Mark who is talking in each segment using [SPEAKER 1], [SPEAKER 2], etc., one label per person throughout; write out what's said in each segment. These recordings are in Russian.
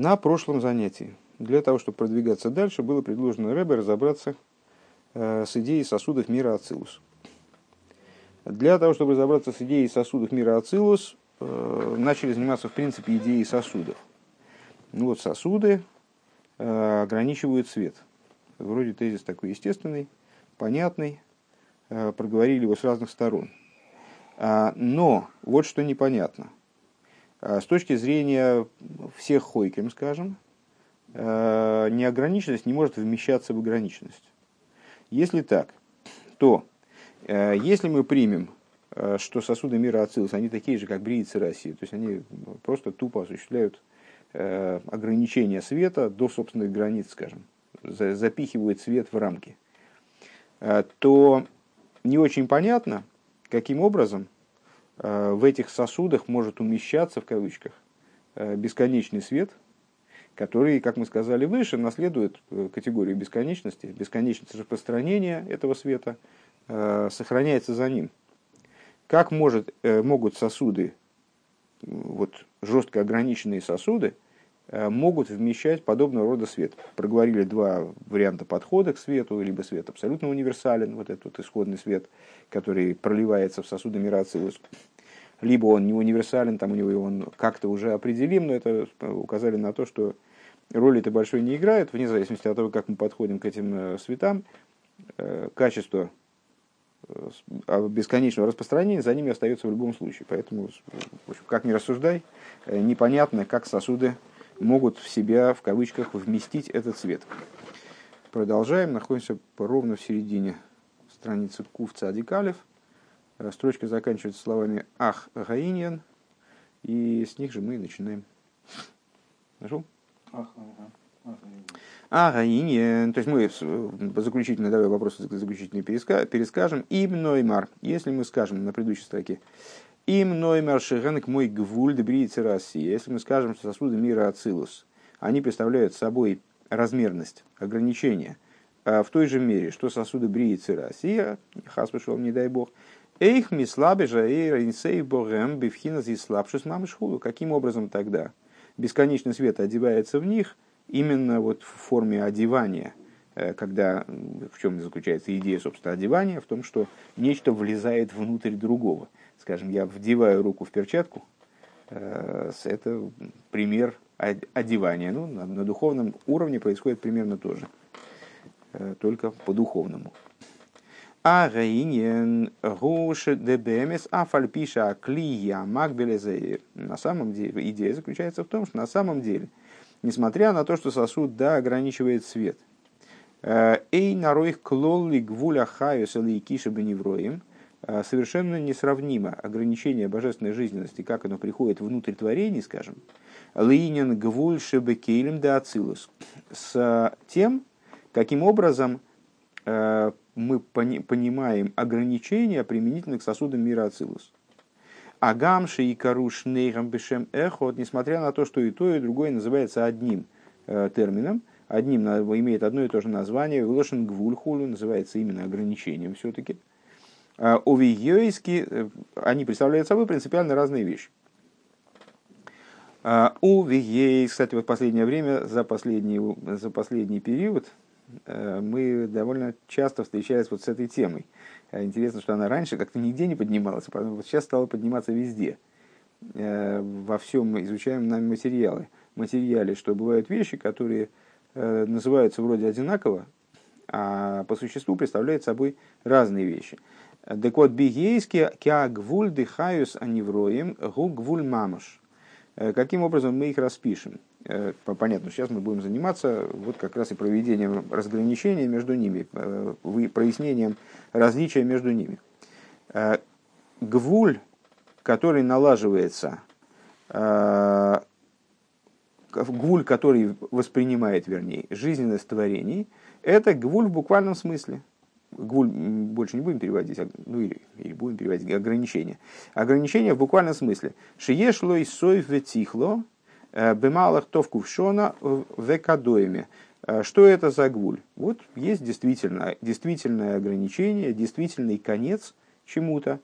[SPEAKER 1] На прошлом занятии для того, чтобы продвигаться дальше, было предложено Рэбе разобраться э, с идеей сосудов мира Ацилус. Для того, чтобы разобраться с идеей сосудов мира Ацилус, э, начали заниматься, в принципе, идеей сосудов. Ну вот сосуды э, ограничивают свет. Вроде тезис такой естественный, понятный, проговорили его с разных сторон. А, но вот что непонятно. А, с точки зрения всех хойким, скажем, Э, неограниченность не может вмещаться в ограниченность. Если так, то э, если мы примем, э, что сосуды мира Ацилус, они такие же, как бриицы России, то есть они просто тупо осуществляют ограничение света до собственных границ, скажем, запихивают свет в рамки, то не очень понятно, каким образом в этих сосудах может умещаться, в кавычках, бесконечный свет – который, как мы сказали выше, наследует э, категорию бесконечности, бесконечность распространения этого света э, сохраняется за ним. Как может, э, могут сосуды, вот жестко ограниченные сосуды, могут вмещать подобного рода свет. Проговорили два варианта подхода к свету, либо свет абсолютно универсален, вот этот вот исходный свет, который проливается в сосуды Мирациус, либо он не универсален, там у него он как-то уже определим, но это указали на то, что роли это большой не играет, вне зависимости от того, как мы подходим к этим э, светам, э, качество э, а бесконечного распространения за ними остается в любом случае. Поэтому, в общем, как ни рассуждай, непонятно, как сосуды могут в себя, в кавычках, вместить этот цвет. Продолжаем, находимся ровно в середине страницы Кувца Адикалев. Строчка заканчивается словами «Ах, Гаиньян», и с них же мы начинаем. Нашел? А, Гаиньен, то есть мы заключительно, давай вопрос заключительный перескажем. Им Ноймар, если мы скажем на предыдущей строке, им Ноймар Шигенк мой гвуль дебриицы России, если мы скажем, что сосуды мира Ацилус, они представляют собой размерность, ограничение, а в той же мере, что сосуды бриицы Россия, хас пошел, не дай бог, Эйх мислабежа эйра инсей богем бифхина зислабшус мамшхулу. Каким образом тогда бесконечный свет одевается в них именно вот в форме одевания, э, когда в чем заключается идея, собственно, одевания, в том, что нечто влезает внутрь другого. Скажем, я вдеваю руку в перчатку, э, это пример одевания. Ну, на духовном уровне происходит примерно то же, э, только по-духовному. А гаинен гуши дебемес афальпиша клия макбелезеи. На самом деле, идея заключается в том, что на самом деле, несмотря на то, что сосуд да, ограничивает свет, э, эй нароих клолли гвуля хаюс или киша беневроим, э, совершенно несравнимо ограничение божественной жизненности, как оно приходит внутрь творений, скажем, линен гвуль шебекейлем да ацилус, с тем, каким образом э, мы понимаем ограничения применительно к сосудам мира Ацилус. Агамши и Каруш Нейхам Бешем Эхот, несмотря на то, что и то, и другое называется одним э, термином, одним имеет одно и то же название, Лошен Гвульхулу называется именно ограничением все-таки. Овигейски, э, они представляют собой принципиально разные вещи. У Вигей, кстати, вот последнее время, за последний, за последний период, мы довольно часто встречались вот с этой темой. Э, интересно, что она раньше как-то нигде не поднималась, а вот сейчас стала подниматься везде. Э, во всем изучаем нами материалы. Материале, что бывают вещи, которые называются вроде одинаково, а по существу представляют собой разные вещи. Так вот, бигейски кя гвуль дыхаюс аневроем гу гвуль мамаш. Каким образом мы их распишем? Э, понятно, сейчас мы будем заниматься вот как раз и проведением разграничения между ними, э, прояснением различия между ними. Э, гвуль, который налаживается, гвуль, который воспринимает, вернее, жизненность творений, это гвуль в буквальном смысле. Гвуль больше не будем переводить, а, ну или, или будем переводить ограничения. Ограничения в буквальном смысле. Шиешло и сой ветихло, Бемалах тов кувшона в экадоеме. Э, что это за гвуль? Вот есть действительно, действительное ограничение, действительный конец чему-то.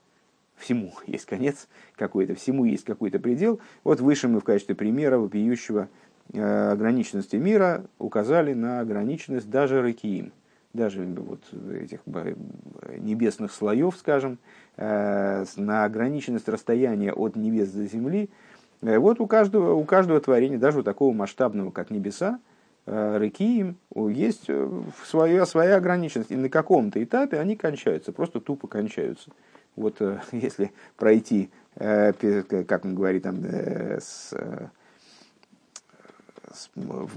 [SPEAKER 1] Всему есть конец какой-то, всему есть какой-то предел. Вот выше мы в качестве примера вопиющего ограниченности мира указали на ограниченность даже Ракиим, даже вот этих небесных слоев, скажем, на ограниченность расстояния от небес до земли. Вот у каждого, у каждого творения, даже у такого масштабного, как небеса, Рекиим есть своя, своя ограниченность. И на каком-то этапе они кончаются, просто тупо кончаются. Вот если пройти, как он говорит, там, с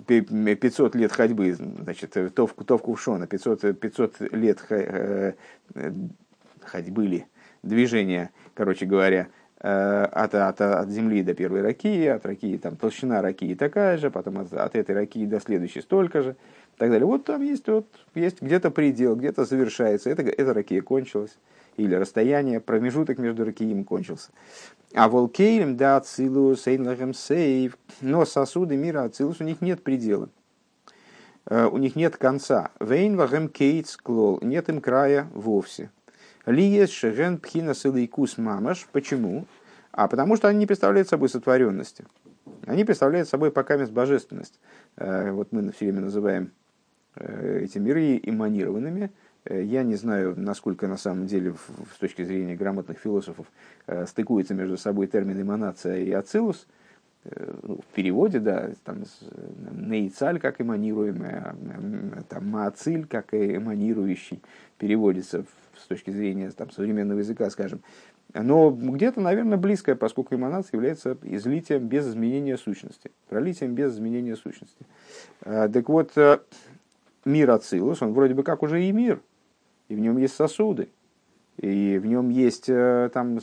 [SPEAKER 1] 500 лет ходьбы, значит, тов, тов кувшона, 500, 500 лет ходьбы ли, движения, короче говоря, Э, от, от, от земли до первой раки, от раки там толщина раки такая же, потом от, от этой раки до следующей столько же, и так далее. Вот там есть, вот, есть где-то предел, где-то завершается, это, эта ракия кончилась, или расстояние, промежуток между ракиями кончился. А волкейлем да ацилус эйнлахем сейв, но сосуды мира ацилус, у них нет предела. Э, у них нет конца. Вейнлахем кейтс клол, нет им края вовсе. Лиес шеген пхина силайкус мамаш. Почему? А потому что они не представляют собой сотворенности. Они представляют собой пока мест божественность. Э, вот мы все время называем э, эти миры эманированными. Э, я не знаю, насколько на самом деле с точки зрения грамотных философов стыкуется между собой термин эманация и ацилус. Ну, в переводе, да, там нейцаль как эманируемая, там маациль как эманирующий переводится с точки зрения там, современного языка, скажем. Но где-то, наверное, близкое, поскольку эманация является излитием без изменения сущности, пролитием без изменения сущности. А, так вот, э, мир Ацилус, он вроде бы как уже и мир, и в нем есть сосуды, и в нем есть, э, там,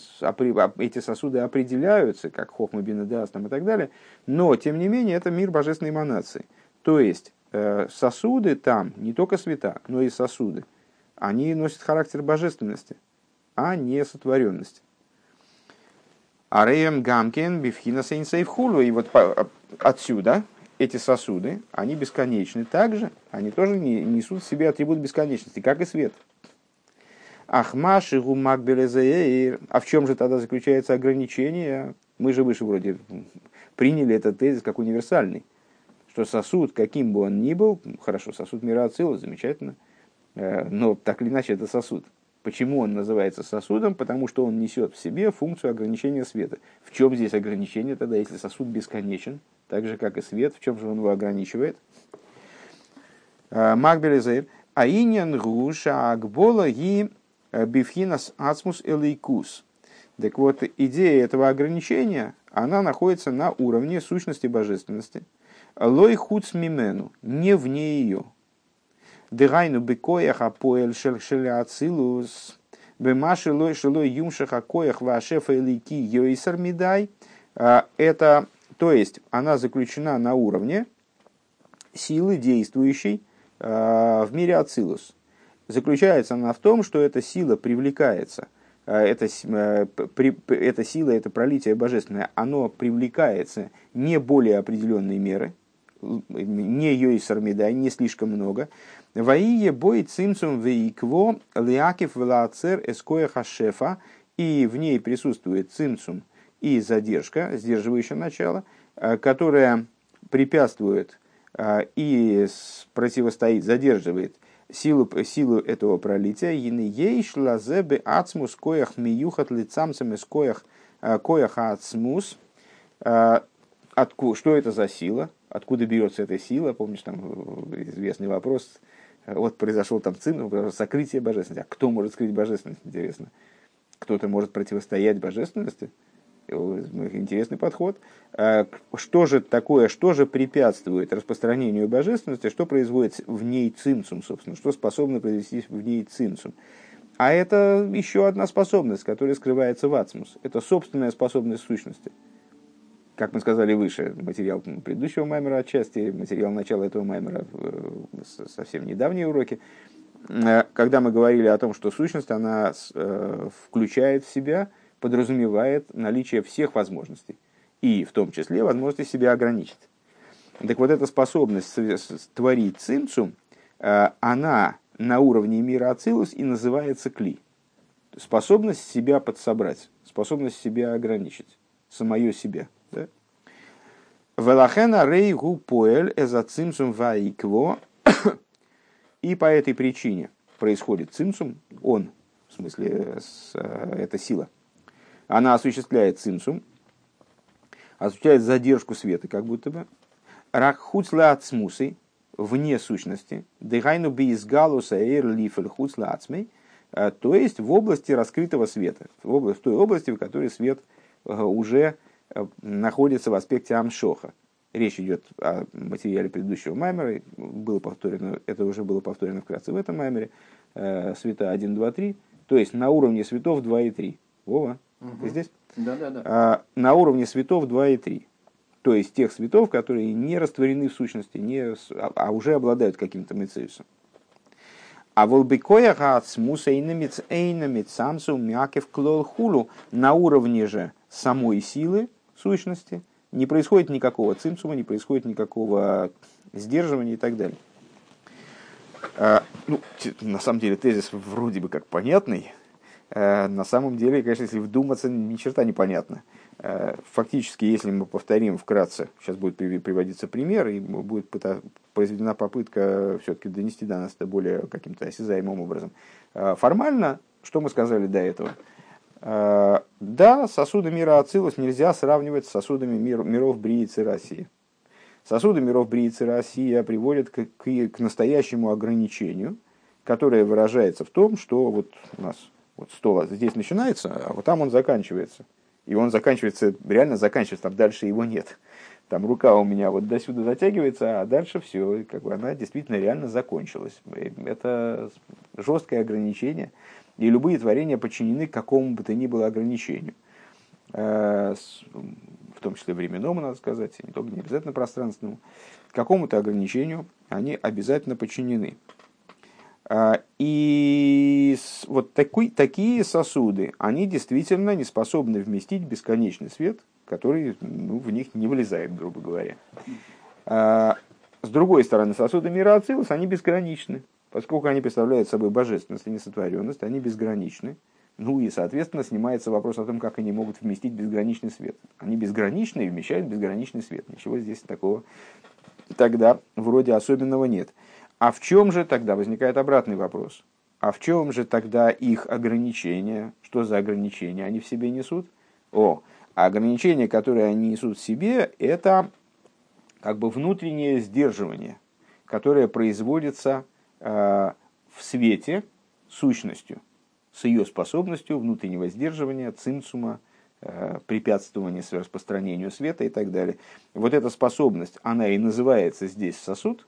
[SPEAKER 1] эти сосуды определяются, как Хохма Бинедас там, и так далее, но, тем не менее, это мир божественной эманации. То есть, э, сосуды там не только света, но и сосуды – они носят характер божественности, а не сотворенности. Ареем Гамкин, Бифхина Сейнсейфхулу. И вот отсюда эти сосуды, они бесконечны также, они тоже несут в себе атрибут бесконечности, как и свет. Ахмаши гумакбелезеир. А в чем же тогда заключается ограничение? Мы же выше вроде приняли этот тезис как универсальный, что сосуд, каким бы он ни был, хорошо, сосуд мира Ацила, замечательно – но так или иначе это сосуд. Почему он называется сосудом? Потому что он несет в себе функцию ограничения света. В чем здесь ограничение тогда, если сосуд бесконечен, так же как и свет, в чем же он его ограничивает? Э, Макбелезейр. Аиньян гуша акбола и э, бифхинас ацмус элейкус. Так вот, идея этого ограничения, она находится на уровне сущности божественности. Лой хуц мимену, не вне ее. Дыгайну бекоях апоэль шеля ацилус. Бемаши лой шелой юмшах акоях вашефа элики йойсар мидай. А, это, то есть, она заключена на уровне силы действующей а, в мире ацилус. Заключается она в том, что эта сила привлекается а, эта, эта сила, это пролитие божественное, оно привлекается не более определенной меры, не ее и сармидай, не слишком много, Ваие бой цимцум вейкво лиакив влацер эскоя хашефа, и в ней присутствует цимцум и задержка, сдерживающее начало, э, которая препятствует э, и противостоит, задерживает силу, силу этого пролития. Ейш лазебе ацмус коях миюхат лицамцем из коях э, коях ацмус. Что это за сила? Откуда берется эта сила? Помнишь, там известный вопрос, вот произошел там цин, сокрытие божественности. А кто может скрыть божественность, интересно? Кто-то может противостоять божественности? Интересный подход. А что же такое, что же препятствует распространению божественности, что производит в ней цинцум, собственно, что способно произвести в ней цинцум? А это еще одна способность, которая скрывается в ацмус. Это собственная способность сущности как мы сказали выше, материал предыдущего маймера отчасти, материал начала этого маймера, э, совсем недавние уроки, э, когда мы говорили о том, что сущность, она э, включает в себя, подразумевает наличие всех возможностей, и в том числе возможности себя ограничить. Так вот, эта способность творить цимцум, она на уровне мира Ацилус и называется кли. Способность себя подсобрать, способность себя ограничить, самое себя – Велахена рей гу поэль эза цимсум ваикво. И по этой причине происходит цимсум, он, в смысле, э, это сила, она осуществляет цимсум, осуществляет задержку света, как будто бы. Раххуцла ацмусы, вне сущности, дыхайну бейсгалуса эйр лифель хуцла ацмей, э, то есть в области раскрытого света, в, области, в той области, в которой свет э, уже находится в аспекте амшоха. Речь идет о материале предыдущего маймера, было повторено, это уже было повторено вкратце в этом маймере, э, света 1, 2, 3, то есть на уровне светов 2 и 3. Вова, угу. ты здесь?
[SPEAKER 2] Да, да, да.
[SPEAKER 1] А, на уровне светов 2 и 3. То есть тех светов, которые не растворены в сущности, не, а, а уже обладают каким-то мецеюсом. А волбикоя гацмус эйнамиц эйнамиц самсу мякев клол хулу на уровне же самой силы сущности – не происходит никакого цимсума, не происходит никакого сдерживания и так далее. А, ну, на самом деле тезис вроде бы как понятный. А, на самом деле, конечно, если вдуматься, ни черта непонятно. А, фактически, если мы повторим вкратце, сейчас будет приводиться пример, и будет произведена попытка все-таки донести до нас это более каким-то осязаемым образом. Формально, что мы сказали до этого – да, сосуды мира Ацилус нельзя сравнивать с сосудами мир, миров Бриицы России. Сосуды миров Бриицы России приводят к, к, к настоящему ограничению, которое выражается в том, что вот у нас вот стол здесь начинается, а вот там он заканчивается. И он заканчивается, реально заканчивается, там дальше его нет. Там рука у меня вот до сюда затягивается, а дальше все, как бы она действительно реально закончилась. Это жесткое ограничение, и любые творения подчинены какому бы то ни было ограничению. Э, в том числе временному, надо сказать, не только не обязательно пространственному. Какому-то ограничению они обязательно подчинены. Э, и вот такой, такие сосуды, они действительно не способны вместить бесконечный свет, который ну, в них не влезает, грубо говоря. Э, с другой стороны, сосуды мира Ацилус, они безграничны поскольку они представляют собой божественность, а не сотворенность, они безграничны. Ну и, соответственно, снимается вопрос о том, как они могут вместить безграничный свет. Они безграничны и вмещают безграничный свет. Ничего здесь такого тогда вроде особенного нет. А в чем же тогда возникает обратный вопрос? А в чем же тогда их ограничения? Что за ограничения они в себе несут? О, а ограничения, которые они несут в себе, это как бы внутреннее сдерживание, которое производится в свете сущностью, с ее способностью внутреннего сдерживания, цинцума, э, препятствования распространению света и так далее. Вот эта способность, она и называется здесь сосуд,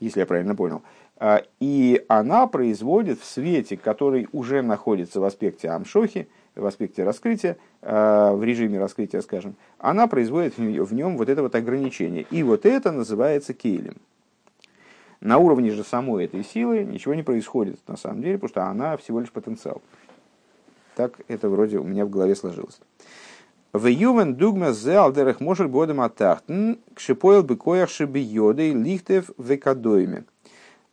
[SPEAKER 1] если я правильно понял, э, и она производит в свете, который уже находится в аспекте амшохи, в аспекте раскрытия, в режиме раскрытия, скажем, она производит в нем вот это вот ограничение. И вот это называется кейлем. На уровне же самой этой силы ничего не происходит на самом деле, потому что она всего лишь потенциал. Так это вроде у меня в голове сложилось. В ювен дугма зе алдерах может бодем атахтен кшипойл быкоях шибиодой лихтев векадойме.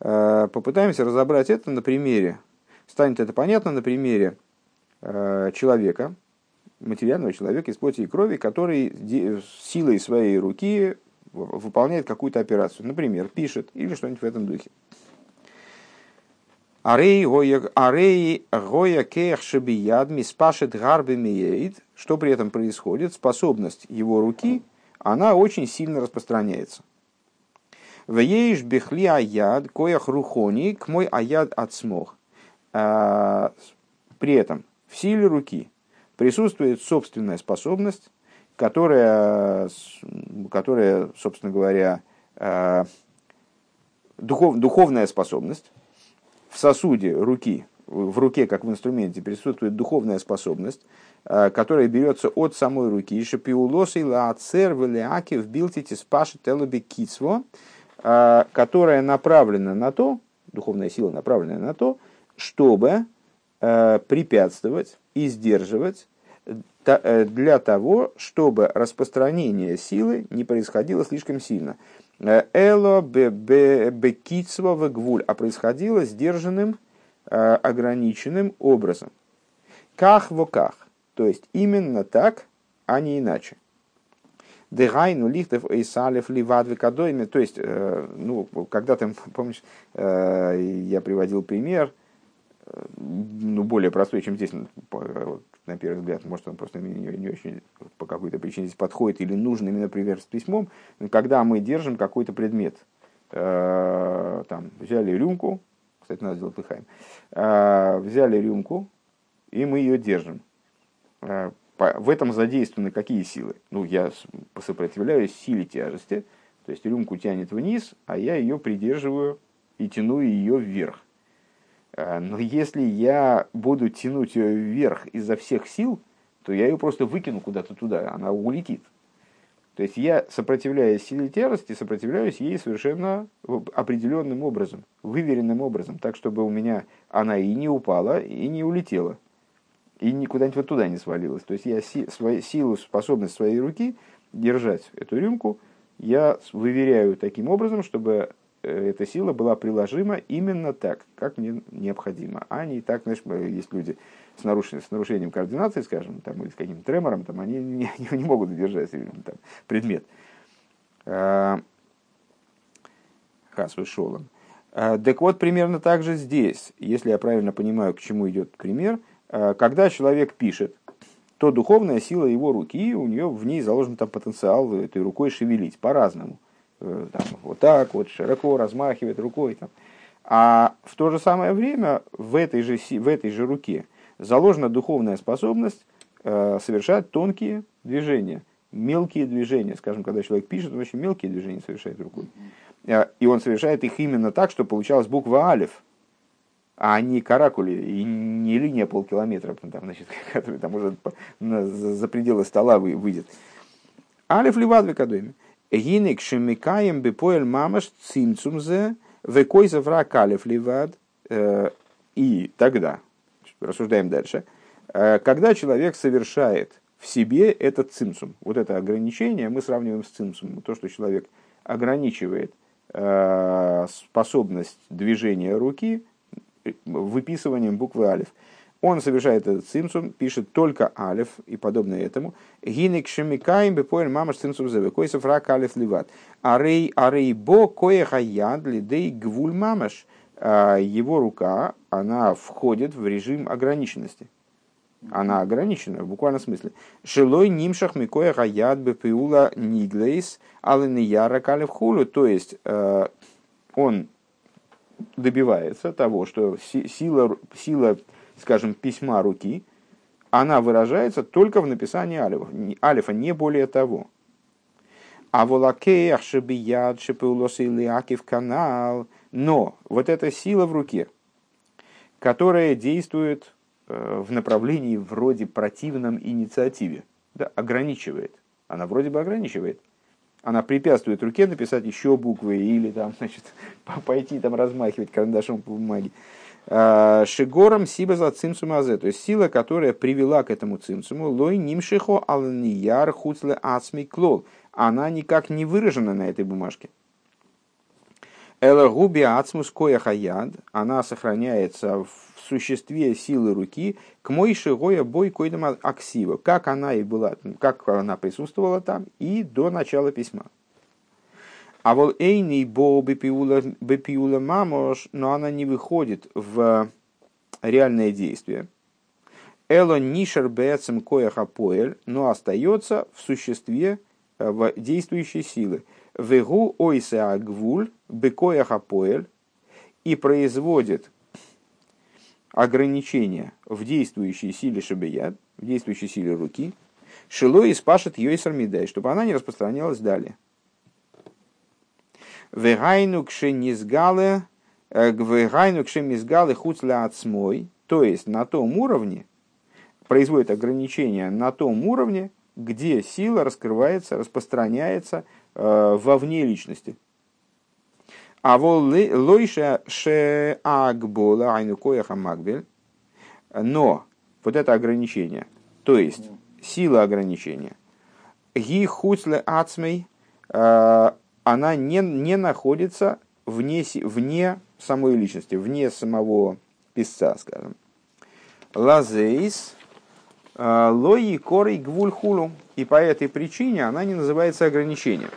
[SPEAKER 1] Э, попытаемся разобрать это на примере. Станет это понятно на примере э, человека, материального человека из плоти и крови, который силой своей руки выполняет какую-то операцию. Например, пишет или что-нибудь в этом духе. Арей гоя кех шабияд миспашет гарби миеид. Что при этом происходит? Способность его руки, она очень сильно распространяется. Вееш бехли аяд коях рухони к мой аяд отсмох. А, при этом в силе руки присутствует собственная способность которая, которая собственно говоря, э, духов, духовная способность в сосуде руки, в руке, как в инструменте, присутствует духовная способность, э, которая берется от самой руки. Шапиулос и лаацер велиаки в билтите спаши телоби кицво, э, которая направлена на то, духовная сила направлена на то, чтобы препятствовать и сдерживать для того, чтобы распространение силы не происходило слишком сильно. Э, эло бекицва гвуль, а происходило сдержанным, э, ограниченным образом. Ках во ках, то есть именно так, а не иначе. Дегайну лихтов и салев ливад векадойме. То есть, э, ну, когда ты, помнишь, э, я приводил пример, ну, более простой, чем здесь, на первый взгляд, может, он просто не, не очень по какой-то причине здесь подходит или нужен именно пример с письмом, когда мы держим какой-то предмет, там, взяли рюмку, кстати, надо сделать лыхаем, взяли рюмку, и мы ее держим в этом задействованы какие силы? Ну, я сопротивляюсь силе тяжести, то есть рюмку тянет вниз, а я ее придерживаю и тяну ее вверх. А, но если я буду тянуть ее вверх изо всех сил, то я ее просто выкину куда-то туда, она улетит. То есть я, сопротивляясь силе тяжести, сопротивляюсь ей совершенно определенным образом, выверенным образом, так чтобы у меня она и не упала, и не улетела и никуда-нибудь вот туда не свалилась. То есть я си, свою силу, способность своей руки держать эту рюмку, я выверяю таким образом, чтобы э, эта сила была приложима именно так, как мне необходимо, а не так, знаешь, есть люди с нарушением, с нарушением координации, скажем, там, или с каким-то тремором, там, они не, не могут держать там, предмет. А, Хас шолом. А, так вот, примерно так же здесь, если я правильно понимаю, к чему идет пример – Э, когда человек пишет, то духовная сила его руки, у нее в ней заложен там потенциал этой рукой шевелить по-разному. Э, там, вот так вот, широко размахивает рукой. Там. А в то же самое время в этой же, в этой же руке заложена духовная способность э, совершать тонкие движения, мелкие движения. Скажем, когда человек пишет, он очень мелкие движения совершает рукой. Э, и он совершает их именно так, что получалась буква алиф – а не каракули и не линия полкилометра, там, значит, которая там уже за пределы стола выйдет. Алиф ливад векадоми. Гинек шемикаем бепоэль мамаш цимцумзе векойза враг алиф ливад. Э, и тогда, рассуждаем дальше, э, когда человек совершает в себе этот цимсум, вот это ограничение мы сравниваем с цимсумом, то, что человек ограничивает э, способность движения руки, выписыванием буквы алиф. Он совершает этот цимсум, пишет только алиф и подобное этому. Гинек шемикаем бепоэль мамаш цимсум зеве, койсов рак алиф ливат. Арей, арей бо кое хаяд лидей гвуль мамаш. А его рука, она входит в режим ограниченности. Она ограничена в буквальном смысле. Шилой нимшах микоя хаяд бепиула ниглейс алинияра калиф хулю. То есть э, он добивается того, что сила, сила, скажем, письма руки, она выражается только в написании алифа, алифа не более того. А волакеях шебияд шепеулос или канал, но вот эта сила в руке, которая действует э, в направлении вроде противном инициативе, да, ограничивает, она вроде бы ограничивает – она препятствует руке написать еще буквы или там, значит, пойти там размахивать карандашом по бумаге. А, Шигором сиба за цимсумазе, то есть сила, которая привела к этому цимсуму, лой нимшихо алнияр хуцле ацми клол. Она никак не выражена на этой бумажке. Эла губи ацмус коя хаяд, она сохраняется в существе силы руки, к мой шигоя бой койдам аксива, как она и была, как она присутствовала там и до начала письма. А вот эйный бо бепиула мамош, но она не выходит в реальное действие. Эло нишер бецем кояха поэль, но остается в существе э, в действующей силы. Вегу ойсе агвуль бекояха поэль и производит ограничения в действующей силе шабияд, в действующей силе руки, шило и спашет йойсар мидай, чтобы она не распространялась далее. Вегайну кшенизгале, э, вегайну кшемизгале хуцля отсмой, то есть на том уровне, производит ограничения на том уровне, где сила раскрывается, распространяется э, вовне личности. А лойша ше агбола айну кояха магбель. Но вот это ограничение, то есть сила ограничения, ги хуцле ацмей, э, она не, не находится вне, вне самой личности, вне самого писца, скажем. Лазейс, Лои корей гвуль хулу. И по этой причине она не называется ограничением.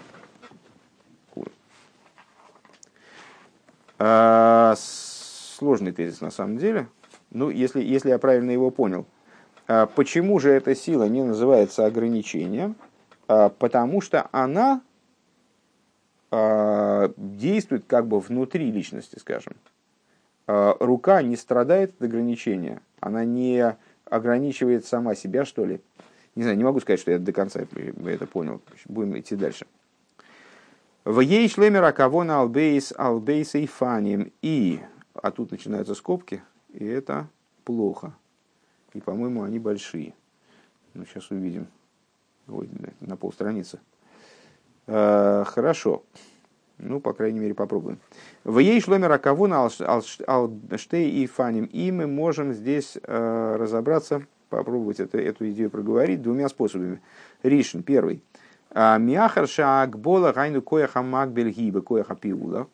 [SPEAKER 1] А, сложный тезис на самом деле. Ну, если, если я правильно его понял. А, почему же эта сила не называется ограничением? Потому что она действует как бы внутри личности, скажем. Рука не страдает от ограничения. Она не ограничивает сама себя, что ли. Не знаю, не могу сказать, что я до конца это понял. Будем идти дальше. В ей шлемера кавона албейс албейс и фаним. И, а тут начинаются скобки, и это плохо. И, по-моему, они большие. Ну, сейчас увидим. Ой, на полстраницы. Э, хорошо. Ну, по крайней мере, попробуем. В ей шломер кавона алштей и фаним. И мы можем здесь э, разобраться, попробовать это, эту идею проговорить двумя способами. Ришин, первый – а, Мяхарша Акбола Гайну Кояха Макбель Гиба Кояха Пиула.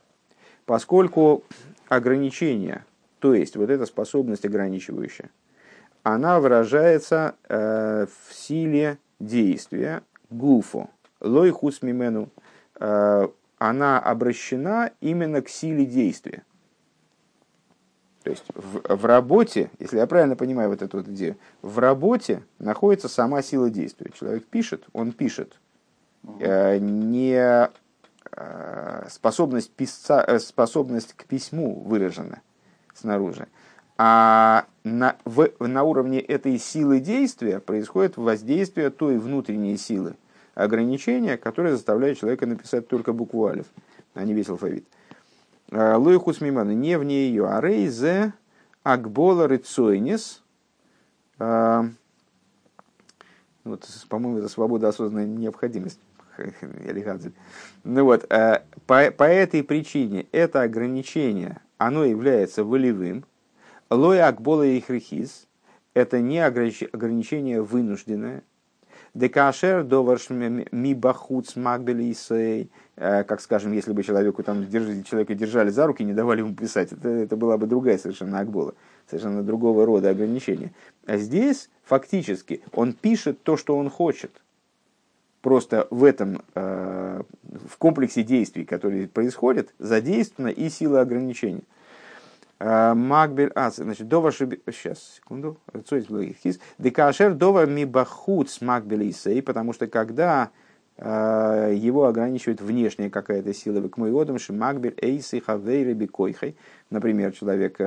[SPEAKER 1] Поскольку ограничение, то есть вот эта способность ограничивающая, она выражается э, в силе действия гуфу, лой хус мимену, э, она обращена именно к силе действия. То есть в, в работе, если я правильно понимаю вот эту вот идею, в работе находится сама сила действия. Человек пишет, он пишет, Э, не э, способность, писца, способность к письму выражена снаружи, а на, в, на уровне этой силы действия происходит воздействие той внутренней силы ограничения, которое заставляет человека написать только букву алиф, а не весь алфавит. Луихус мимана, не вне ее, а рейзе акбола рыцойнис, вот, по-моему, это свобода осознанная необходимость. Ну вот, э, по, по этой причине это ограничение, оно является волевым. Лой акбола и хрихиз – это не ограничение вынужденное. Декашер доварш мибахуц макбелисей, э, как скажем, если бы человеку там держали, человека держали за руки, не давали ему писать, это, это была бы другая совершенно акбола, совершенно другого рода ограничения. А здесь фактически он пишет то, что он хочет Просто в этом, э, в комплексе действий, которые происходят, задействована и сила ограничения. Э, Макбель, а, значит, дова шиби... Сейчас, секунду. Декашер дова мибахуц макбель исей, потому что когда э, его ограничивает внешняя какая-то сила, к моему макбель эйсы хавейры бикойхой. Например, человек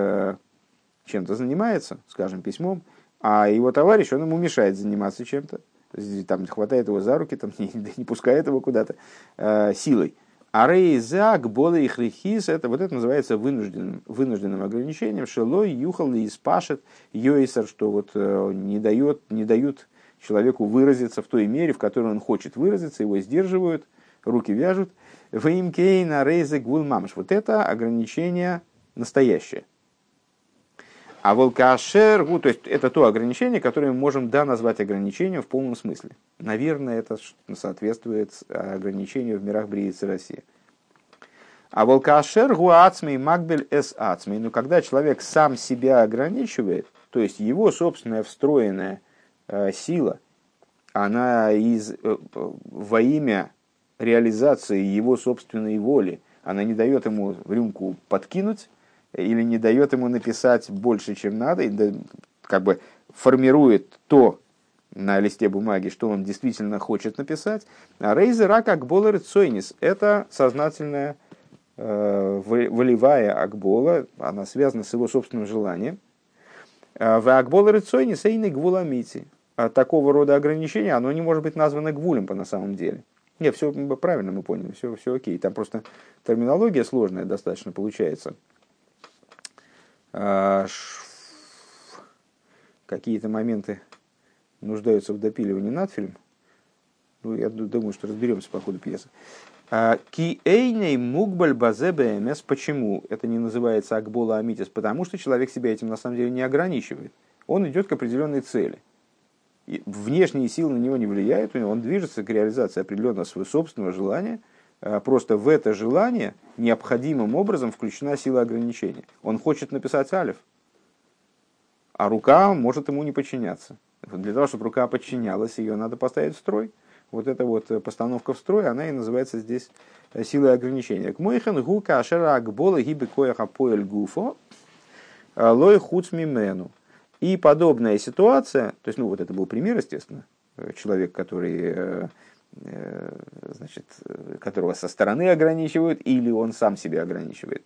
[SPEAKER 1] чем-то занимается, скажем, письмом, а его товарищ, он ему мешает заниматься чем-то там хватает его за руки, там, не, не пускает его куда-то э, силой. А рейзак, бола и хрихис, это вот это называется вынужденным, вынужденным ограничением, шелой, юхал и испашет, йойсер, что вот э, не, дает, не дают человеку выразиться в той мере, в которой он хочет выразиться, его сдерживают, руки вяжут. Ваимкейна рейзек гулмамш. Вот это ограничение настоящее. А волкашер, то есть это то ограничение, которое мы можем да назвать ограничением в полном смысле. Наверное, это соответствует ограничению в мирах Бриицы России. А волкашер гуацмей макбель эс ацмей. Но когда человек сам себя ограничивает, то есть его собственная встроенная э, сила, она из, э, во имя реализации его собственной воли, она не дает ему рюмку подкинуть, или не дает ему написать больше, чем надо, и как бы формирует то на листе бумаги, что он действительно хочет написать. А рейзер акбола рецойнис – это сознательная э, волевая акбола, она связана с его собственным желанием. А в акбола рецойнис эйны гвуламити. А такого рода ограничения, оно не может быть названо гвулем по на самом деле. Не, все правильно мы поняли, все, все окей. Там просто терминология сложная достаточно получается. А, какие-то моменты нуждаются в допиливании надфильм. Ну, я думаю, что разберемся по ходу пьесы. А, Ки эйней мукбаль базе бмс. Почему это не называется акбола амитис? Потому что человек себя этим на самом деле не ограничивает. Он идет к определенной цели. И внешние силы на него не влияют, он движется к реализации определенного своего собственного желания – просто в это желание необходимым образом включена сила ограничения. Он хочет написать алиф, а рука может ему не подчиняться. Для того, чтобы рука подчинялась, ее надо поставить в строй. Вот эта вот постановка в строй, она и называется здесь силой ограничения. К мойхен гука ашера акбола гибе кояха поэль гуфо лой хуц мимену. И подобная ситуация, то есть, ну вот это был пример, естественно, человек, который значит, которого со стороны ограничивают, или он сам себя ограничивает.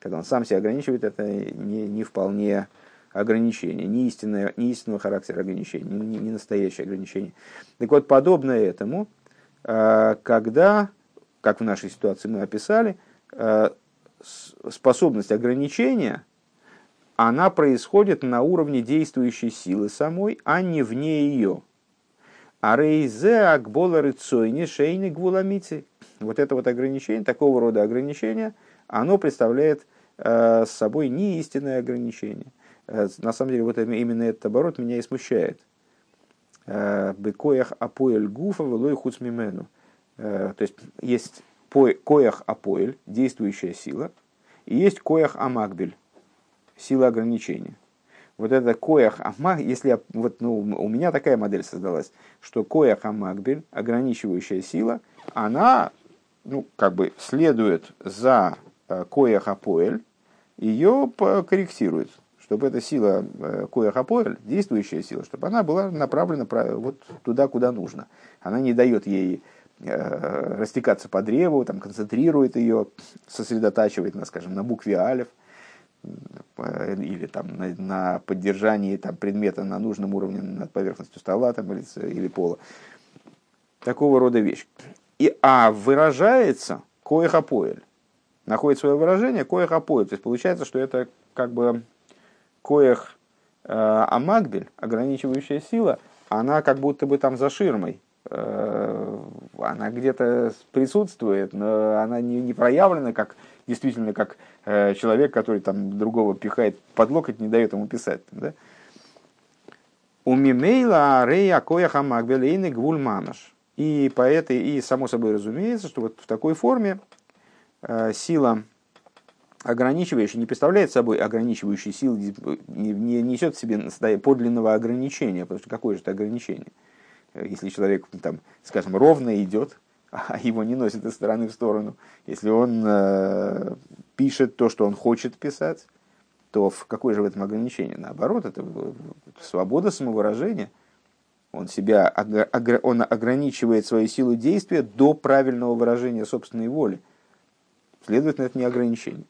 [SPEAKER 1] Когда он сам себя ограничивает, это не, не вполне ограничение, не, истинное, не истинного характера ограничения, не, не настоящее ограничение. Так вот, подобно этому, э, когда, как в нашей ситуации мы описали, э, способность ограничения, она происходит на уровне действующей силы самой, а не вне ее. А рейзе акбола рыцойни шейни гвуламити. Вот это вот ограничение, такого рода ограничение, оно представляет э, собой не истинное ограничение. Э, на самом деле, вот именно этот оборот меня и смущает. Э, Бекоях апоэль гуфа велой хуцмимену. То есть, есть коях апоэль, действующая сила, и есть коях амагбель, сила ограничения. Вот это коях амаг, если я, вот, ну, у меня такая модель создалась, что коях амагбель, ограничивающая сила, она ну, как бы следует за коях апоэль, ее корректирует чтобы эта сила э, Кояхапоэль, действующая сила, чтобы она была направлена вот туда, куда нужно. Она не дает ей э, растекаться по древу, там, концентрирует ее, сосредотачивает, на, скажем, на букве э, или там, на, на поддержании там, предмета на нужном уровне над поверхностью стола там, или, или пола. Такого рода вещь. И, а выражается коехапоэль. Находит свое выражение коехапоэль. То есть получается, что это как бы коях э, амагбель, ограничивающая сила, она как будто бы там за ширмой. Э, она где-то присутствует, но она не, не проявлена как действительно как человек, который там другого пихает под локоть, не дает ему писать. Да? У мимейла рея коях амагбель гвуль мамаш. И по этой, и само собой разумеется, что вот в такой форме сила ограничивающий не представляет собой ограничивающей силы, не, не несет в себе подлинного ограничения, потому что какое же это ограничение? Если человек, там, скажем, ровно идет, а его не носит из стороны в сторону, если он э, пишет то, что он хочет писать, то в какое же в этом ограничение? Наоборот, это свобода самовыражения. Он себя он ограничивает свою силу действия до правильного выражения собственной воли. Следовательно, это не ограничение.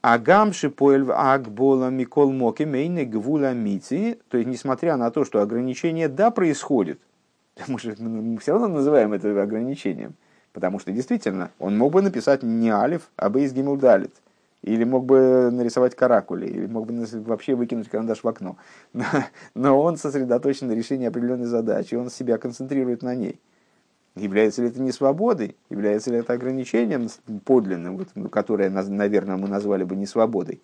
[SPEAKER 1] Агамши поэль агбола микол моки мейны гвула мити. То есть, несмотря на то, что ограничение да происходит, мы, же, мы все равно называем это ограничением. Потому что действительно, он мог бы написать не алиф, а бейс гимл далит. Или мог бы нарисовать каракули, или мог бы вообще выкинуть карандаш в окно. Но он сосредоточен на решении определенной задачи, он себя концентрирует на ней. Является ли это не свободой? Является ли это ограничением подлинным, вот, ну, которое, наверное, мы назвали бы не свободой?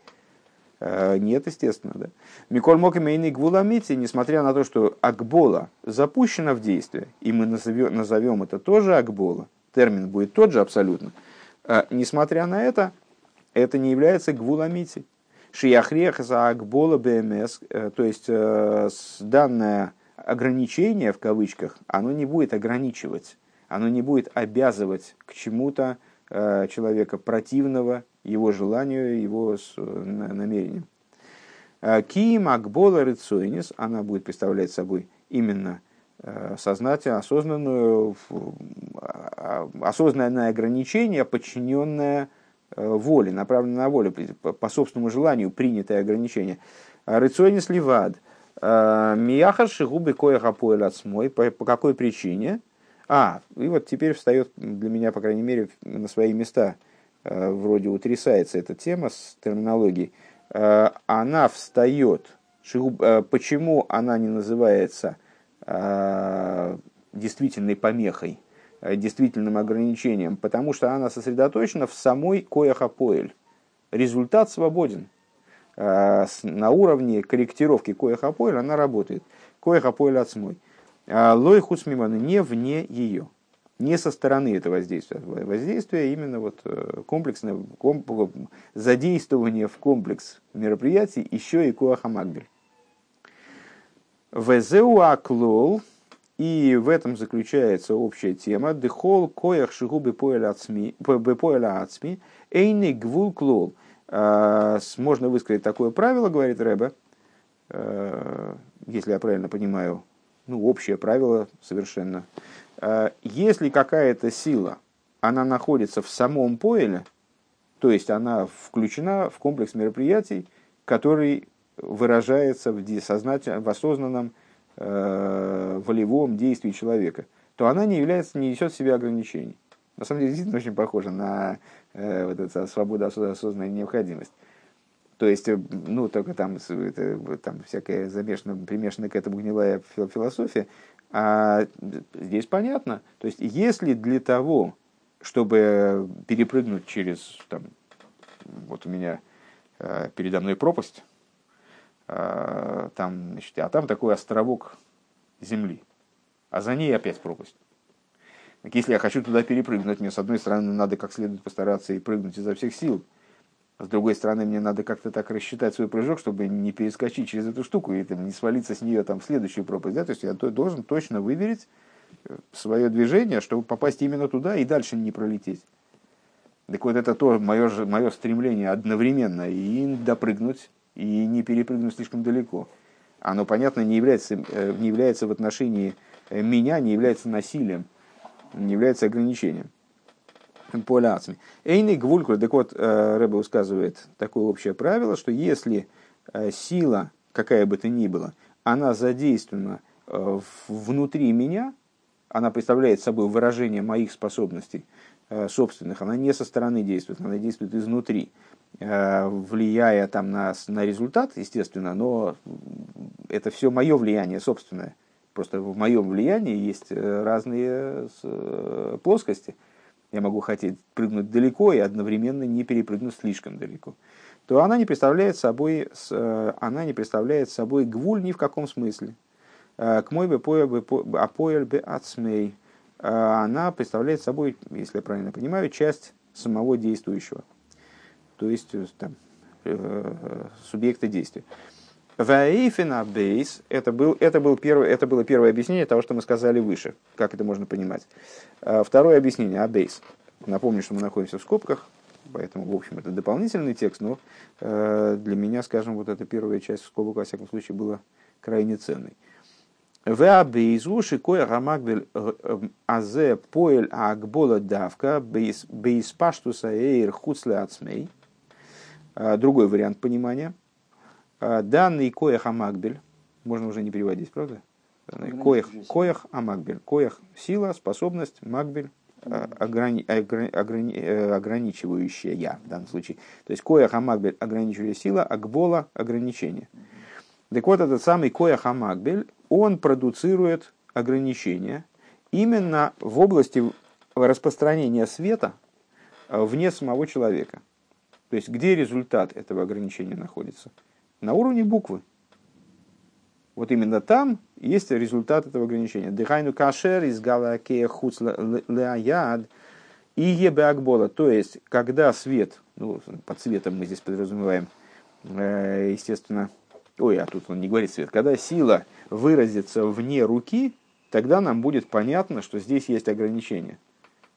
[SPEAKER 1] Э, нет, естественно. Да. Миколь Мокамейный Гвуламити, несмотря на то, что Акбола запущена в действие, и мы назовем, назовем это тоже Акбола, термин будет тот же абсолютно, э, несмотря на это, это не является Гвуламити. Шияхрех за Акбола БМС, э, то есть данное ограничение, в кавычках, оно не будет ограничивать оно не будет обязывать к чему-то человека противного его желанию, его намерению. Э, Киим Акбола Рыцойнис, она будет представлять собой именно э, сознательно, осознанную, осознанное ограничение, подчиненное воле, направленное на волю, по собственному желанию принятое ограничение. Рыцойнис Ливад. Мияхар Шигубы Кояха Поэлацмой. По какой причине? А, и вот теперь встает для меня, по крайней мере, на свои места, э, вроде утрясается эта тема с терминологией. Э, она встает, э, почему она не называется действительной помехой, действительным ограничением? Потому что она сосредоточена в самой кояхапоэль. Результат свободен. На уровне корректировки кояхапоэль она работает. Кояхапоэль отсмой. А лой хусмимана не вне ее, не со стороны этого воздействия. Воздействие именно вот э, комплексное комп, задействование в комплекс мероприятий еще и Куахамагбель. Везеуаклол, и в этом заключается общая тема. Дехол коях шигубы поэля ацми, эйни гвул клол. А, можно высказать такое правило, говорит Рэбе, а, если я правильно понимаю, ну, общее правило совершенно. А, если какая-то сила, она находится в самом поэле, то есть она включена в комплекс мероприятий, который выражается в, сознательном, в осознанном э, волевом действии человека, то она не является, не несет в себе ограничений. На самом деле, действительно очень похоже на э, вот эту свободу, осознанная необходимость. То есть, э, ну, только там, это, там всякая замешана, примешана к этому гнилая философия. А здесь понятно. То есть, если для того, чтобы перепрыгнуть через, там, вот у меня э, передо мной пропасть, э, там, значит, а там такой островок земли, а за ней опять пропасть. Так если я хочу туда перепрыгнуть, мне с одной стороны надо как следует постараться и прыгнуть изо всех сил, с другой стороны, мне надо как-то так рассчитать свой прыжок, чтобы не перескочить через эту штуку и там, не свалиться с нее там, в следующую пропасть. Да? То есть я должен точно выверить э, свое движение, чтобы попасть именно туда и дальше не пролететь. Так вот это то мое, мое стремление одновременно и допрыгнуть, и не перепрыгнуть слишком далеко. Оно, понятно, не является, э, не является в отношении э, меня, не является насилием, не является ограничением поляцами. Эйный гвулькуль, так вот, э, Рэбе высказывает такое общее правило, что если э, сила, какая бы то ни была, она задействована э, внутри меня, она представляет собой выражение моих способностей собственных, она не со стороны действует, она действует изнутри, влияя там на, на результат, естественно, но это все мое влияние собственное. Просто в моем влиянии есть разные плоскости – я могу хотеть прыгнуть далеко и одновременно не перепрыгнуть слишком далеко, то она не представляет собой, э, она не представляет собой гвуль ни в каком смысле. Э, к мой бы апоэль бы ацмей. Э, она представляет собой, если я правильно понимаю, часть самого действующего. То есть там, субъекта действия. Ваэйфена бейс, это, был, это, был первый, это было первое объяснение того, что мы сказали выше. Как это можно понимать? А, второе объяснение, абейс. Напомню, что мы находимся в скобках, поэтому, в общем, это дополнительный текст, но э, для меня, скажем, вот эта первая часть скобок, во всяком случае, была крайне ценной. Веабейзу шикоя рамагбель э, э, азе поэль агбола давка бейспаштуса эйр хуцле ацмей. А, другой вариант понимания – данный коях амагбель, можно уже не переводить, правда? Коях, коях амагбель. Коях – сила, способность, магбель а, ограни, ограни, э, ограничивающая в данном случае. То есть коях амагбель – ограничивающая сила, агбола – ограничение. Так вот, этот самый коях амагбель, он продуцирует ограничения именно в области распространения света вне самого человека. То есть, где результат этого ограничения находится – на уровне буквы. Вот именно там есть результат этого ограничения. Дыхайну кашер из галакея хуц леаяд и ебеакбола. То есть, когда свет, ну, под светом мы здесь подразумеваем, э, естественно, ой, а тут он не говорит свет, когда сила выразится вне руки, тогда нам будет понятно, что здесь есть ограничение.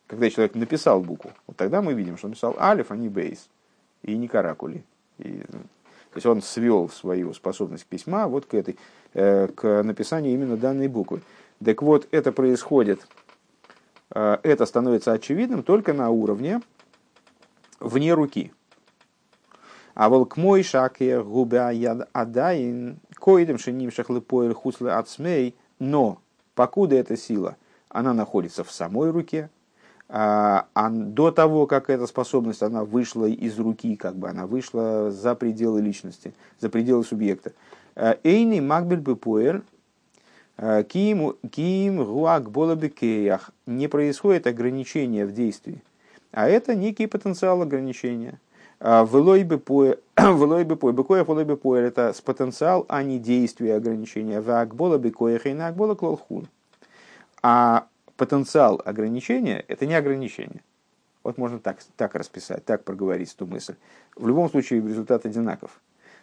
[SPEAKER 1] Когда человек написал букву, вот тогда мы видим, что он написал алиф, а не бейс, и не каракули. И то есть он свел свою способность письма вот к этой, э, к написанию именно данной буквы. Так вот, это происходит, э, это становится очевидным только на уровне вне руки. А волк мой шаке губя яд адаин коидем шиним шахлыпоэль хуслы ацмей, но покуда эта сила, она находится в самой руке, а, а до того, как эта способность она вышла из руки, как бы она вышла за пределы личности, за пределы субъекта. Э, Эйни Макбель Бепуэр э, Ким Ким Руак Болабекеях не происходит ограничения в действии, а это некий потенциал ограничения. Э, Влой Бепуэр это с потенциал, а не действие ограничения. Вакбола Бекоях и Накбола Клолхун. А потенциал ограничения – это не ограничение. Вот можно так, так расписать, так проговорить эту мысль. В любом случае результат одинаков.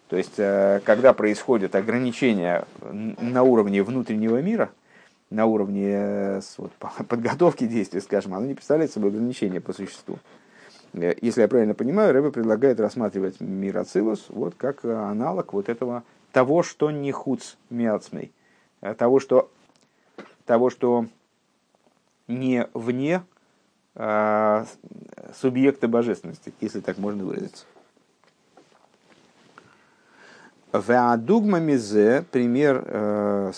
[SPEAKER 1] То есть, когда происходят ограничения на уровне внутреннего мира, на уровне вот, подготовки действий, скажем, оно не представляет собой ограничения по существу. Если я правильно понимаю, Рэбе предлагает рассматривать мир Ацилус вот как аналог вот этого того, что не хуц миацмей, того, что, того, что не вне а, субъекта божественности, если так можно выразиться. Веадугма мизе, пример, э,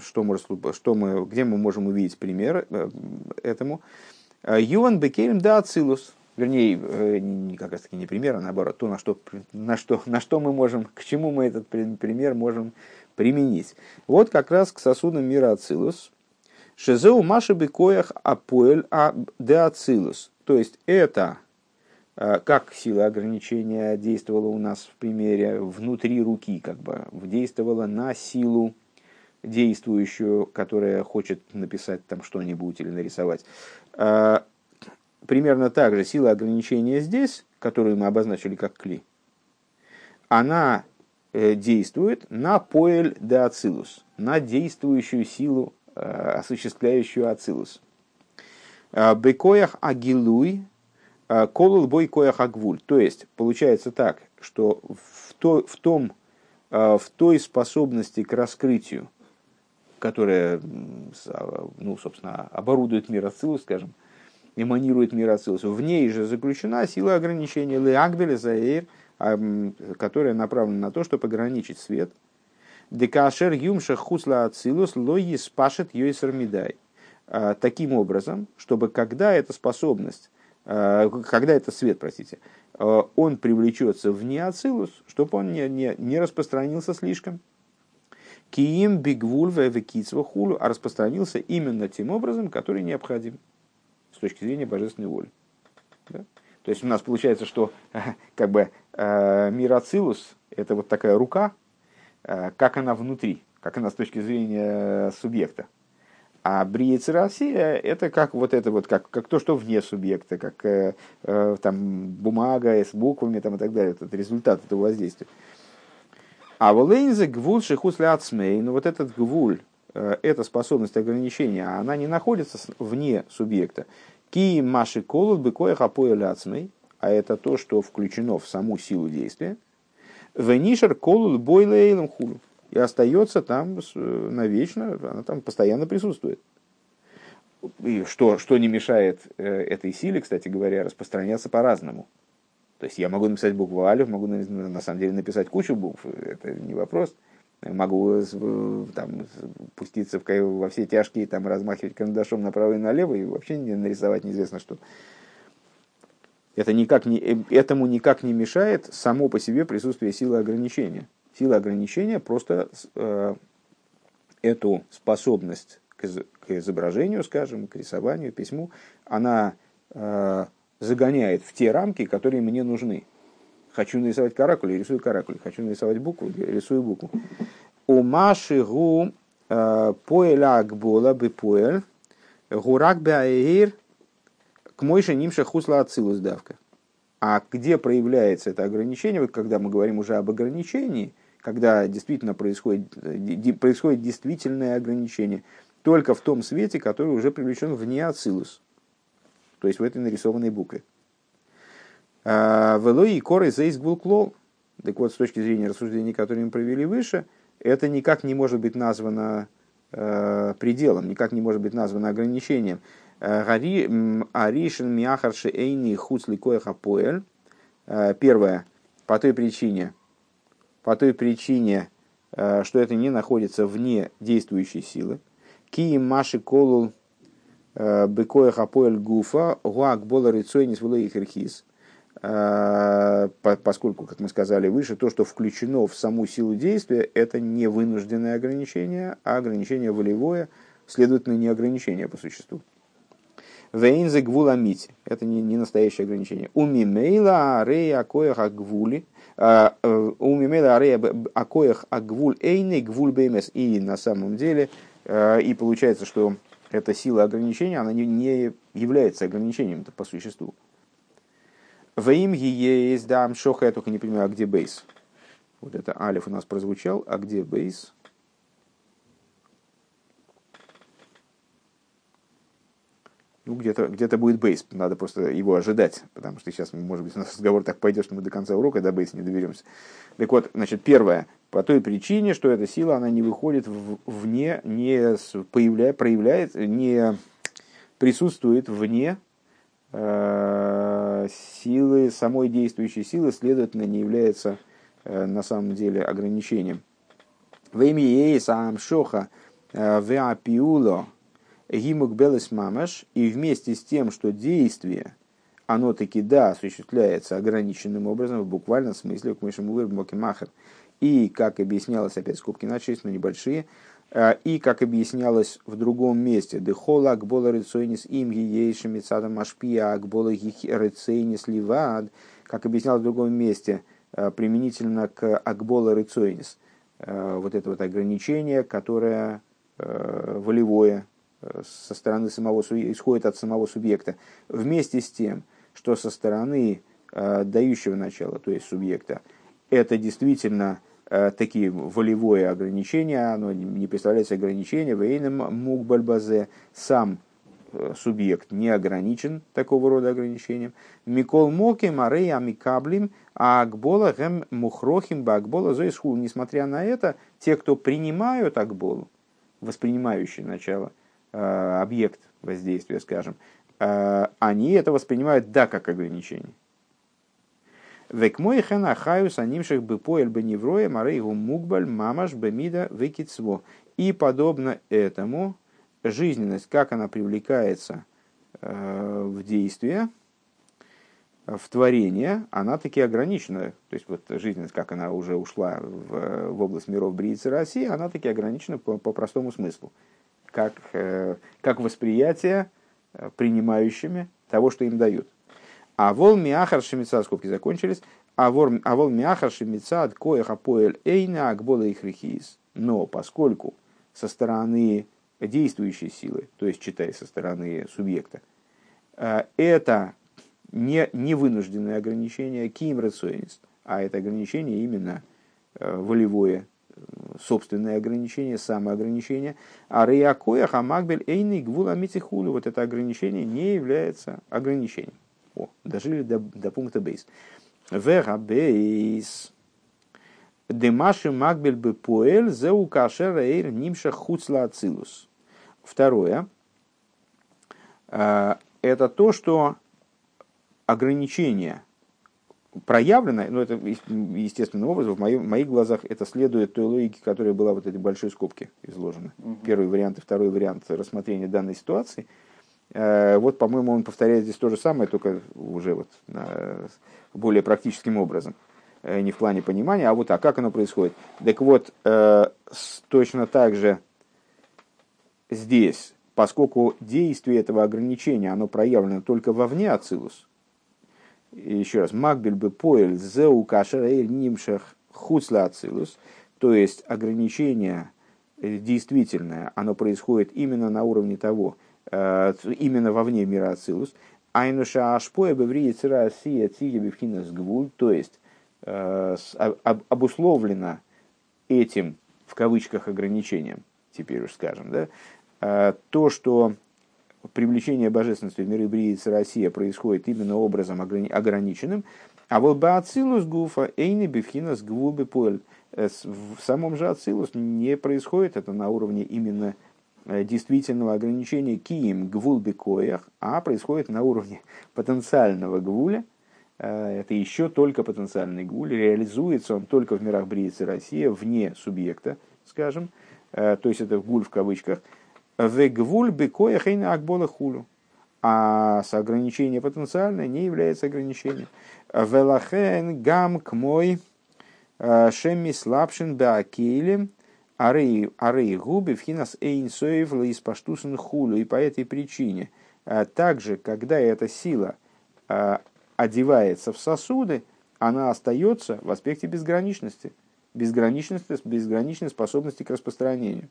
[SPEAKER 1] что, может, что мы, где мы можем увидеть пример э, этому. Юан бекерим да ацилус. Вернее, э, не, как раз таки не пример, а наоборот, то, на что, на, что, на что мы можем, к чему мы этот пример можем применить. Вот как раз к сосудам мира ацилус. Шезеу маши бекоях апоэль а де ацилус. То есть это а, как сила ограничения действовала у нас в примере внутри руки, как бы действовала на силу действующую, которая хочет написать там что-нибудь или нарисовать. А, примерно так же сила ограничения здесь, которую мы обозначили как кли, она э, действует на поэль де ацилус, на действующую силу, э, осуществляющую ацилус. А, бекоях агилуй а, Колул бой коях агвуль. То есть, получается так, что в, то, в, том, а, в той способности к раскрытию, которая, а, ну, собственно, оборудует мир Ацилус, скажем, эманирует мир Ацилус, в ней же заключена сила ограничения Леагделя Заэйр, которая направлена на то, чтобы ограничить свет. Декашер юмша хусла Ацилус лои спашет йойсер мидай. Таким образом, чтобы когда эта способность Э, когда это свет, простите, э, он привлечется в неоцилус, чтобы он не, не, не распространился слишком. Киим бигвуль векицва хулу, а распространился именно тем образом, который необходим с точки зрения божественной воли. Да? То есть у нас получается, что как бы мир Ацилус – это вот такая рука, как она внутри, как она с точки зрения субъекта. А бриец Россия – это как вот это вот, как, как то, что вне субъекта, как э, э, там бумага с буквами там, и так далее. Это результат этого воздействия. А волейнзе гвуль шихусли ацмей, но вот этот гвуль, э, эта способность ограничения, она не находится вне субъекта. Ки маши колут быкоя хапоя ацмей, а это то, что включено в саму силу действия. Венишер колут бойлейлом хулу и остается там навечно, она там постоянно присутствует. И что, что не мешает э, этой силе, кстати говоря, распространяться по-разному. То есть я могу написать букву алиф, могу на самом деле написать кучу букв, это не вопрос. Могу там, пуститься в, во все тяжкие, там, размахивать карандашом направо и налево и вообще не нарисовать неизвестно что. Это никак не, э, этому никак не мешает само по себе присутствие силы ограничения. Сила ограничения просто э, эту способность к, к изображению, скажем, к рисованию, письму, она э, загоняет в те рамки, которые мне нужны. Хочу нарисовать каракуль, рисую каракуль. Хочу нарисовать букву, рисую букву. У Маши гу э, поэля акбола бы гурак баэйр к мойше нимша хусла ацилус давка. А где проявляется это ограничение, вот когда мы говорим уже об ограничении, когда действительно происходит, происходит действительное ограничение, только в том свете, который уже привлечен вне ацилус, то есть в этой нарисованной букве. А, Велой и коры зейсгвулклол. Так вот, с точки зрения рассуждений, которые мы провели выше, это никак не может быть названо э, пределом, никак не может быть названо ограничением. Аришин мяхарши эйни хуцли коеха поэль. Э, первое, по той причине, по той причине, э, что это не находится вне действующей силы. Ки маши колул э, бекоя хапоэль гуфа гуак бола рицойнис херхис. Э, поскольку, как мы сказали выше, то, что включено в саму силу действия, это не вынужденное ограничение, а ограничение волевое, следовательно, не ограничение по существу. Вейнзе гвуламити. Это не, не настоящее ограничение. Умимейла арея коях агвули. А, э, Умимейла арея акоях агвуль эйны гвуль бмс. И на самом деле, э, и получается, что эта сила ограничения, она не, не является ограничением по существу. В им есть да, шоха, я только не понимаю, а где бейс. Вот это алиф у нас прозвучал, а где бейс? Ну, где-то где будет бейс, надо просто его ожидать, потому что сейчас, может быть, у нас разговор так пойдет, что мы до конца урока до бейса не доберемся. Так вот, значит, первое, по той причине, что эта сила, она не выходит вне, не появляет, проявляет, не присутствует вне э, силы, самой действующей силы, следовательно, не является э, на самом деле ограничением. В имя сам шоха э, веапиуло гимук белес мамаш, и вместе с тем, что действие, оно таки да, осуществляется ограниченным образом, в буквальном смысле, к мышему махер, и, как объяснялось, опять скобки начались, но небольшие, э, и, как объяснялось в другом месте, «Дехола акбола рецойнис им гиейши мецада машпия акбола рецойнис ливад», как объяснялось в другом месте, э, применительно к акбола рецойнис, э, вот это вот ограничение, которое волевое, со стороны самого, исходит от самого субъекта, вместе с тем, что со стороны дающего начала, то есть субъекта, это действительно Э, такие волевое ограничение, оно не представляется ограничением, вейном мукбальбазе, сам э, субъект не ограничен такого рода ограничением. Микол моки марей амикаблим акбола гэм мухрохим бакбола зоисхул. Несмотря на это, те, кто принимают акболу, воспринимающий начало, э, объект воздействия, скажем, они это воспринимают да как ограничение. Век мой хена хаюс анимших бы поэль бы невроя марейгу мукбаль мамаш бемида выкицво. И подобно этому жизненность, как она привлекается э, в действие, в творение, она таки ограничена. То есть вот жизненность, как она уже ушла в, в область миров Бриицы России, она таки ограничена по, по простому смыслу. Как, э, как восприятие э, принимающими того, что им дают. А вол миахар шемица, скобки закончились, а, а вол миахар шемица от коеха поэль эйна акбола их рехиз. Но поскольку со стороны действующей силы, то есть читай со стороны субъекта, э, это не, не вынужденное ограничение ким рационист, а это ограничение именно волевое, собственное ограничение, самоограничение. А реякоя хамагбель эйный гвула митихулю, вот это ограничение не является ограничением. О, дожили до, до пункта бейс. Вега бейс. Демаши магбель бы поэль зеу эйр нимша хуцла ацилус. Второе. Э, это то, что ограничение проявлено, ну это естественным образом, в, моем, в моих глазах это следует той логике, которая была в этой большой скобке изложена. Угу. Первый вариант и второй вариант рассмотрения данной ситуации – Э, вот, по-моему, он повторяет здесь то же самое, только уже вот более практическим образом. Э, не в плане понимания, а вот так, как оно происходит. Так вот, э, точно так же здесь, поскольку действие этого ограничения, оно проявлено только вовне Ацилус, еще раз, Макбель бы поэль зеу кашер нимшах хуцла Ацилус, то есть ограничение действительное, оно происходит именно на уровне того, Э, именно вовне мира Ацилус. Айнуша ашпоя беврии цира сия циги бифхинас гвуль, то есть э, обусловлено этим, в кавычках, ограничением, теперь уж скажем, да, э, то, что привлечение божественности в миры Бриицы Россия происходит именно образом ограниченным, а вот Баацилус Гуфа Эйни Бифхинас Гвуби Поэль в самом же Ацилус не происходит это на уровне именно Э, действительного ограничения киим гвул бекоях, а происходит на уровне потенциального гвуля. Э, это еще только потенциальный гвуль, реализуется он только в мирах Бриицы Россия, вне субъекта, скажем, э, то есть это гвуль в кавычках. В гвуль бекоях и акбола хулю. А с ограничение потенциальное не является ограничением. Велахен гам к мой шемми слабшин беакелем – Арей губи вхинас эйн соев из паштусен хулю. И по этой причине, а, также, когда эта сила а, одевается в сосуды, она остается в аспекте безграничности. Безграничности, безграничной способности к распространению.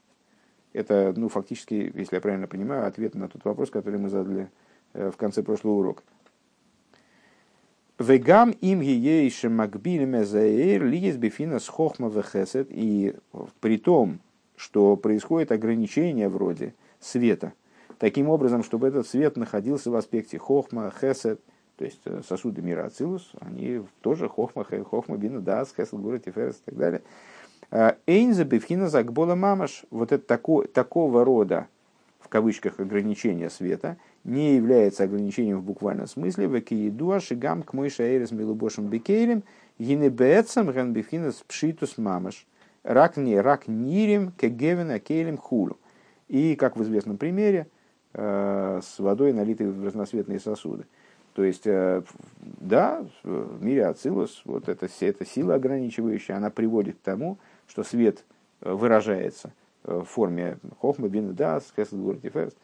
[SPEAKER 1] Это, ну, фактически, если я правильно понимаю, ответ на тот вопрос, который мы задали э, в конце прошлого урока. Вегам им ейше макбилем заэр лиес бифина с хохма вехесет. И при том, что происходит ограничение вроде света, таким образом, чтобы этот свет находился в аспекте хохма, хесет, то есть э, сосуды мира Ацилус, они тоже хохма, хохма, бина, дас, хесет, гура, тиферес и так далее. Эйнза бифхина закбола мамаш, вот это тако, такого рода, в кавычках, ограничение света, не является ограничением в буквальном смысле, в киедуа шигам к мойша эрес милубошем бекейлем, гинебецам ганбифхинас пшитус мамаш, рак не рак нирим кегевен акейлем хулу. И, как в известном примере, э, с водой, налитой в разноцветные сосуды. То есть, э, да, в мире Ацилус, вот эта, эта сила ограничивающая, она приводит к тому, что свет э, выражается э, в форме хохма, бин, дас, ферст.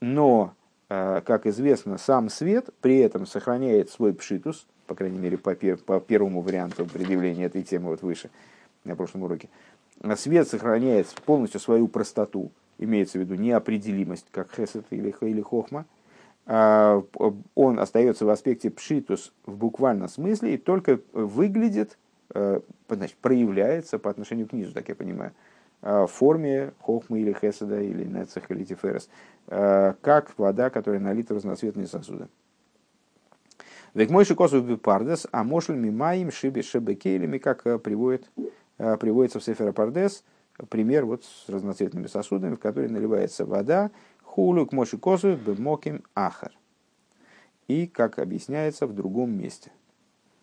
[SPEAKER 1] Но, как известно, сам свет при этом сохраняет свой пшитус, по крайней мере, по, пер, по первому варианту предъявления этой темы вот выше, на прошлом уроке. Свет сохраняет полностью свою простоту, имеется в виду неопределимость, как хесед или, или хохма – а, он остается в аспекте пшитус в буквальном смысле и только выглядит, э, значит, проявляется по отношению к низу, так я понимаю, э, в форме хохмы или хеседа или нецех или тиферес, э, как вода, которая налита в разноцветные сосуды. Век мой шикосу пардес, а мошль мимаим шиби шебекелеми, как приводит, приводится в Сефера Пардес, пример вот с разноцветными сосудами, в которые наливается вода, Хулю к Моши Косу бемоким ахар. И, как объясняется, в другом месте –